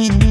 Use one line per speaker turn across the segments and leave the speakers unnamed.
need me.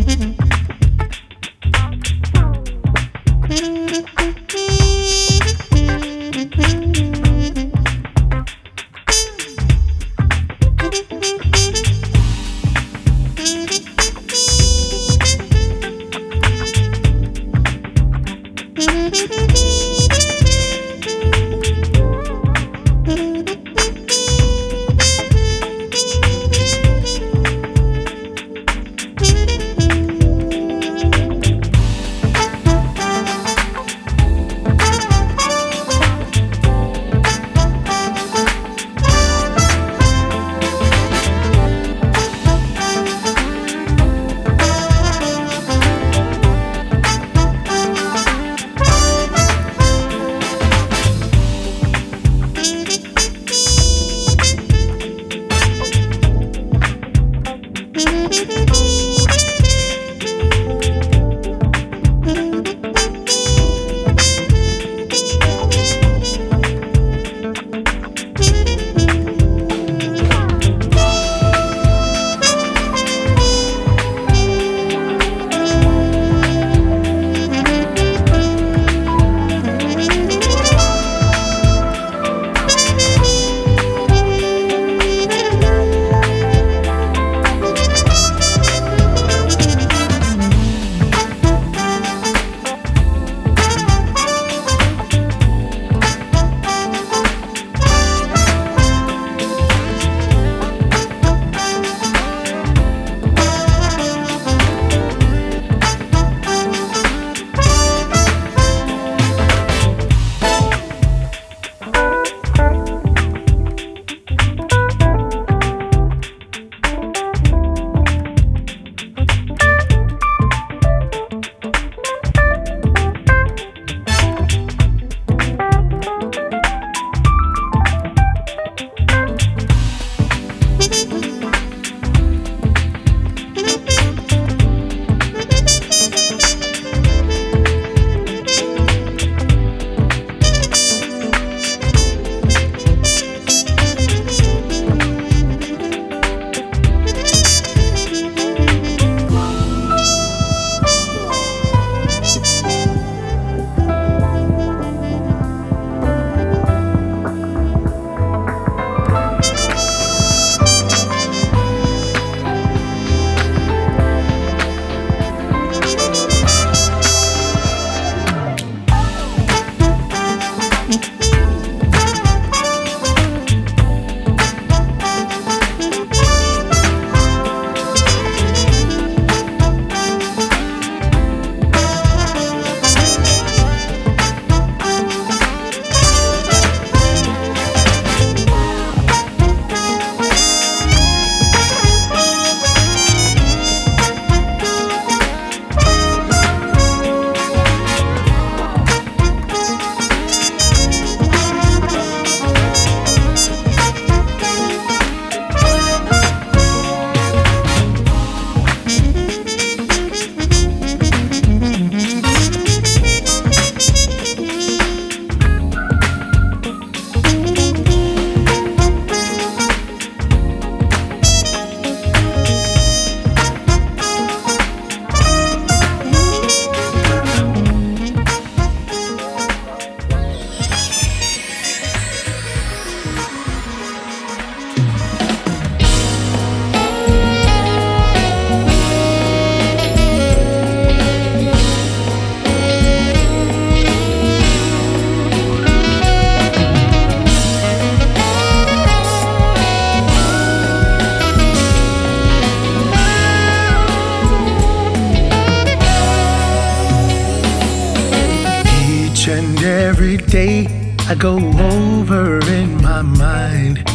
Over in my mind,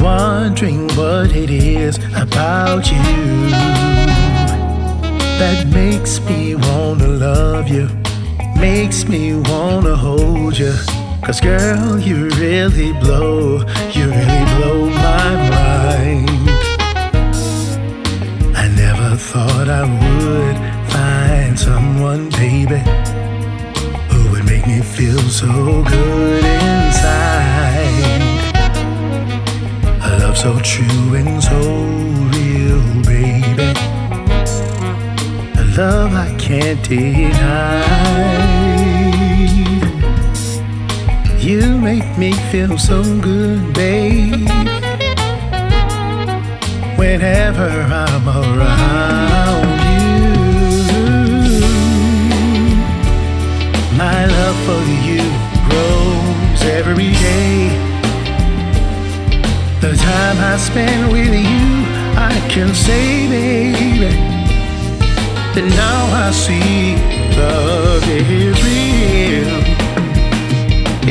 wondering what it is about you that makes me wanna love you, makes me wanna hold you. Cause girl, you really blow, you really blow my mind. I never thought I would find someone, baby, me feel so good inside. A love so true and so real, baby. A love I can't deny. You make me feel so good, babe. Whenever I'm around for you grows every day. The time I spend with you, I can say, baby, that now I see love is real.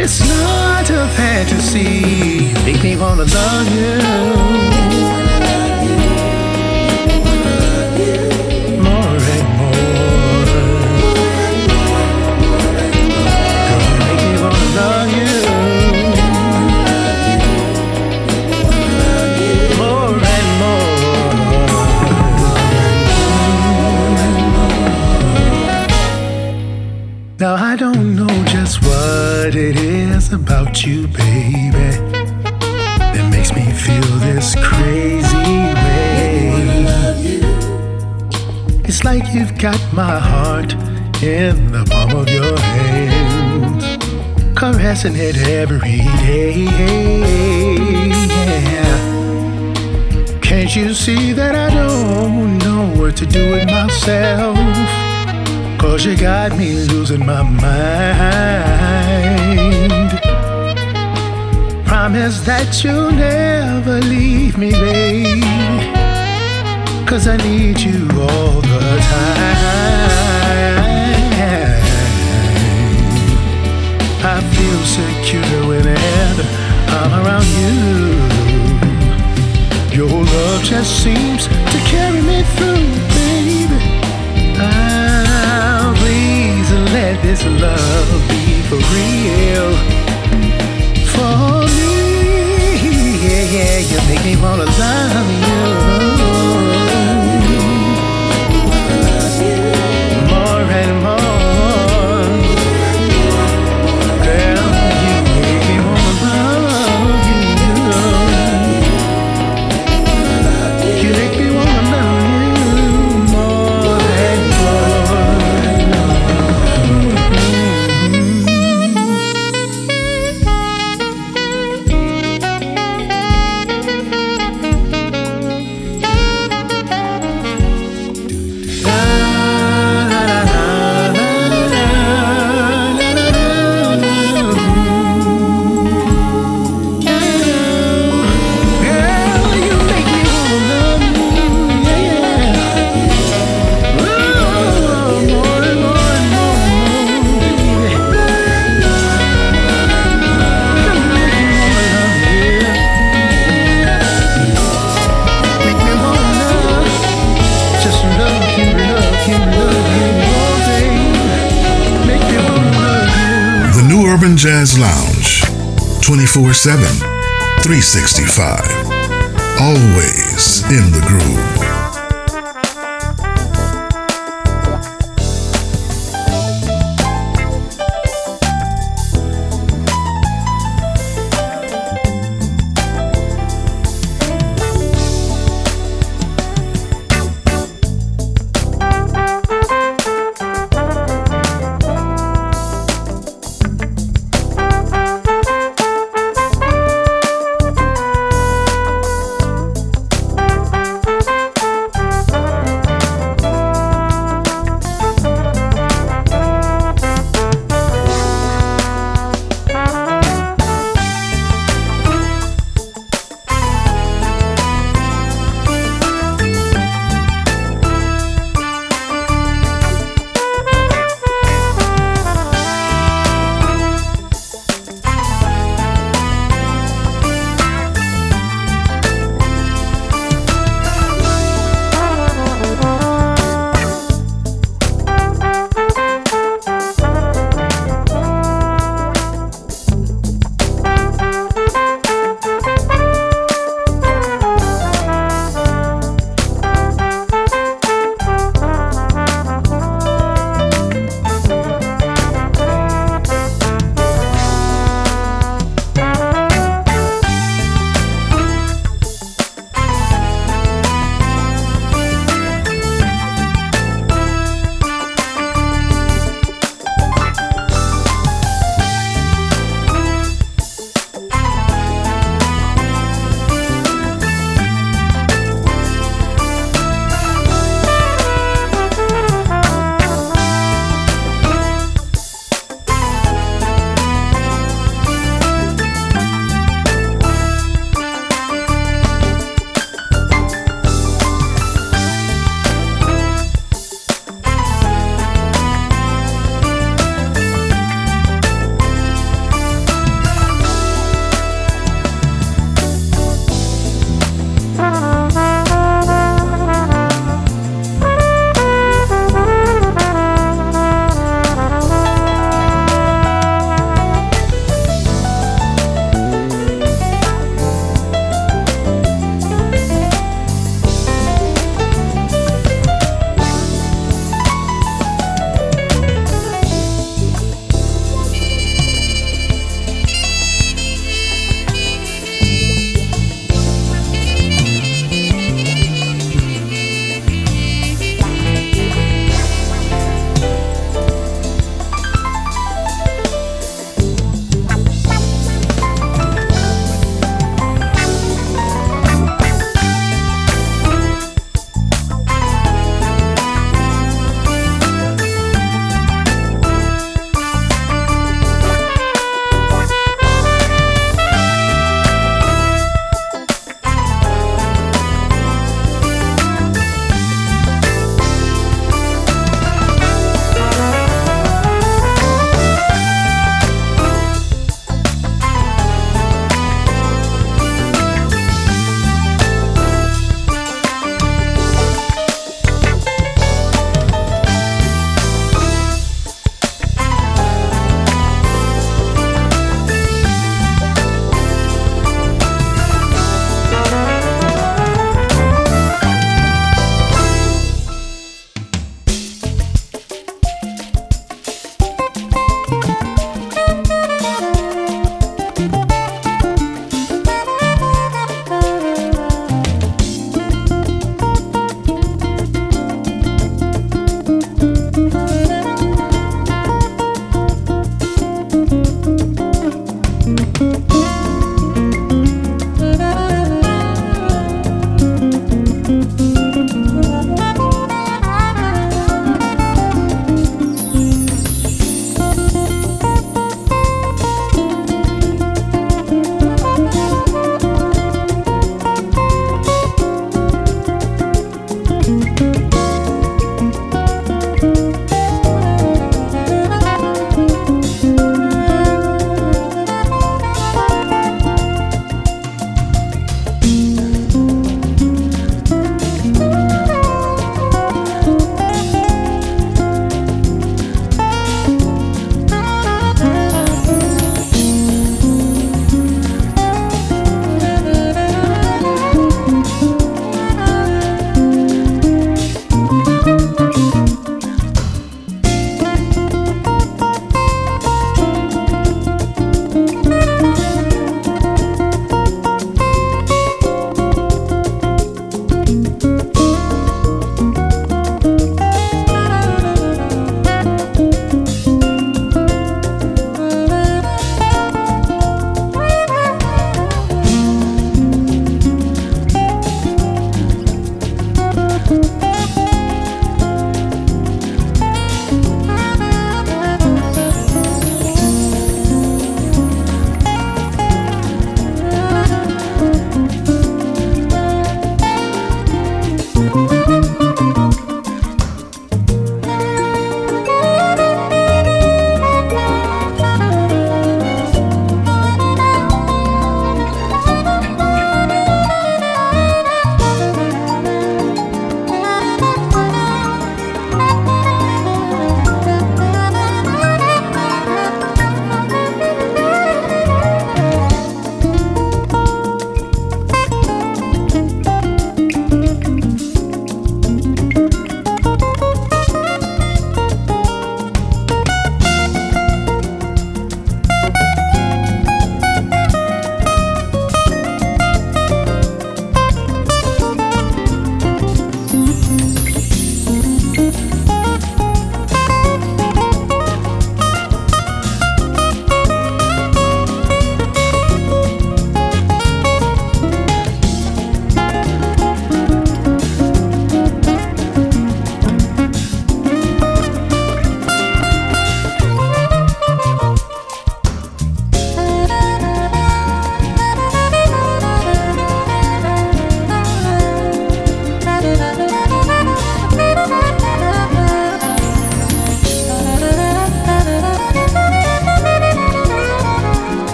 It's not a fantasy. Make me wanna love you. Like you've got my heart in the palm of your hand, caressing it every day. Yeah. Can't you see that I don't know what to do with myself? Cause you got me losing my mind. Promise that you'll never leave me, babe. Cause I need you all the time. I feel secure whenever I'm around you. Your love just seems to carry me through, baby. Ah, please let this love be for real. For me, yeah, yeah, you make me wanna
24 7, 365. Always in the groove.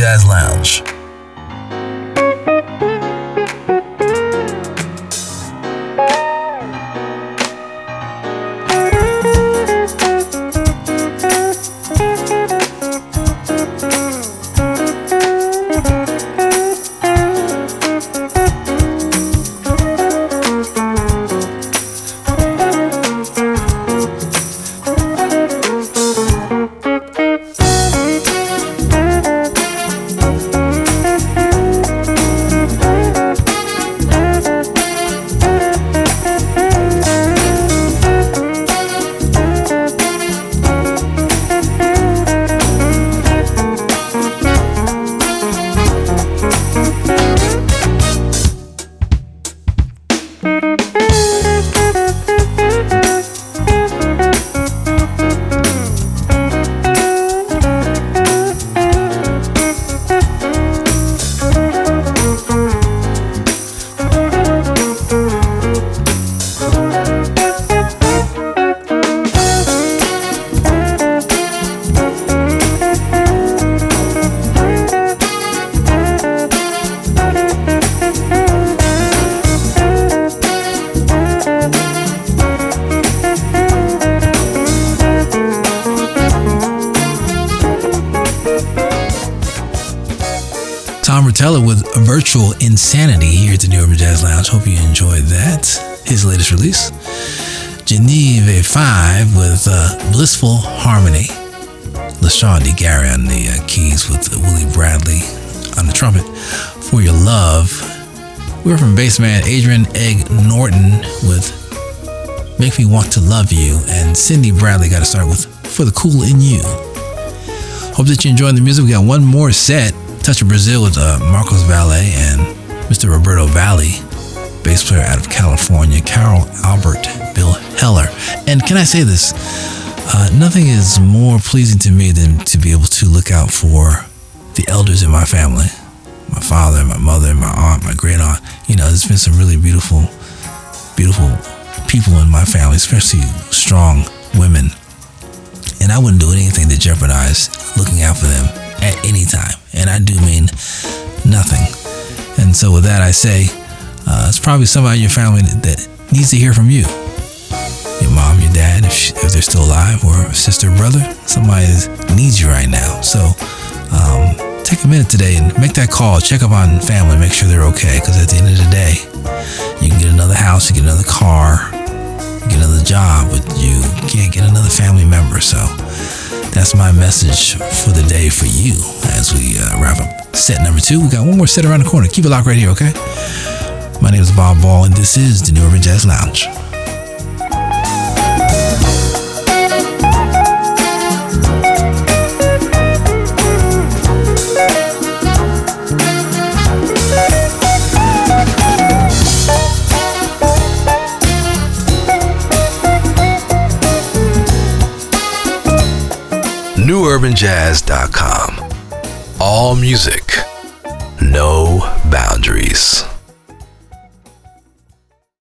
Jazz Lounge. Blissful Harmony. LaShawn D. Gary on the uh, keys with Willie Bradley on the trumpet. For Your Love. We're from bassman Adrian Egg Norton with Make Me Want to Love You. And Cindy Bradley got to start with For the Cool in You. Hope that you're enjoying the music. We got one more set. Touch of Brazil with uh, Marcos Valle and Mr. Roberto Vally, bass player out of California, Carol Albert, Bill Heller. And can I say this? Uh, nothing is more pleasing to me than to be able to look out for the elders in my family my father, my mother, my aunt, my great aunt. You know, there's been some really beautiful, beautiful people in my family, especially strong women. And I wouldn't do anything to jeopardize looking out for them at any time and I do mean nothing. And so, with that, I say uh, it's probably somebody in your family that needs to hear from you. Your mom, your dad, if, she, if they're still alive, or sister, brother, somebody needs you right now. So, um, take a minute today and make that call. Check up on family, make sure they're okay. Because at the end of the day, you can get another house, you get another car, you get another job, but you can't get another family member. So, that's my message for the day for you as we uh, wrap up set number two. We got one more set around the corner. Keep it locked right here, okay? My name is Bob Ball, and this is the New Urban Jazz Lounge. newurbanjazz.com. All music, no boundaries.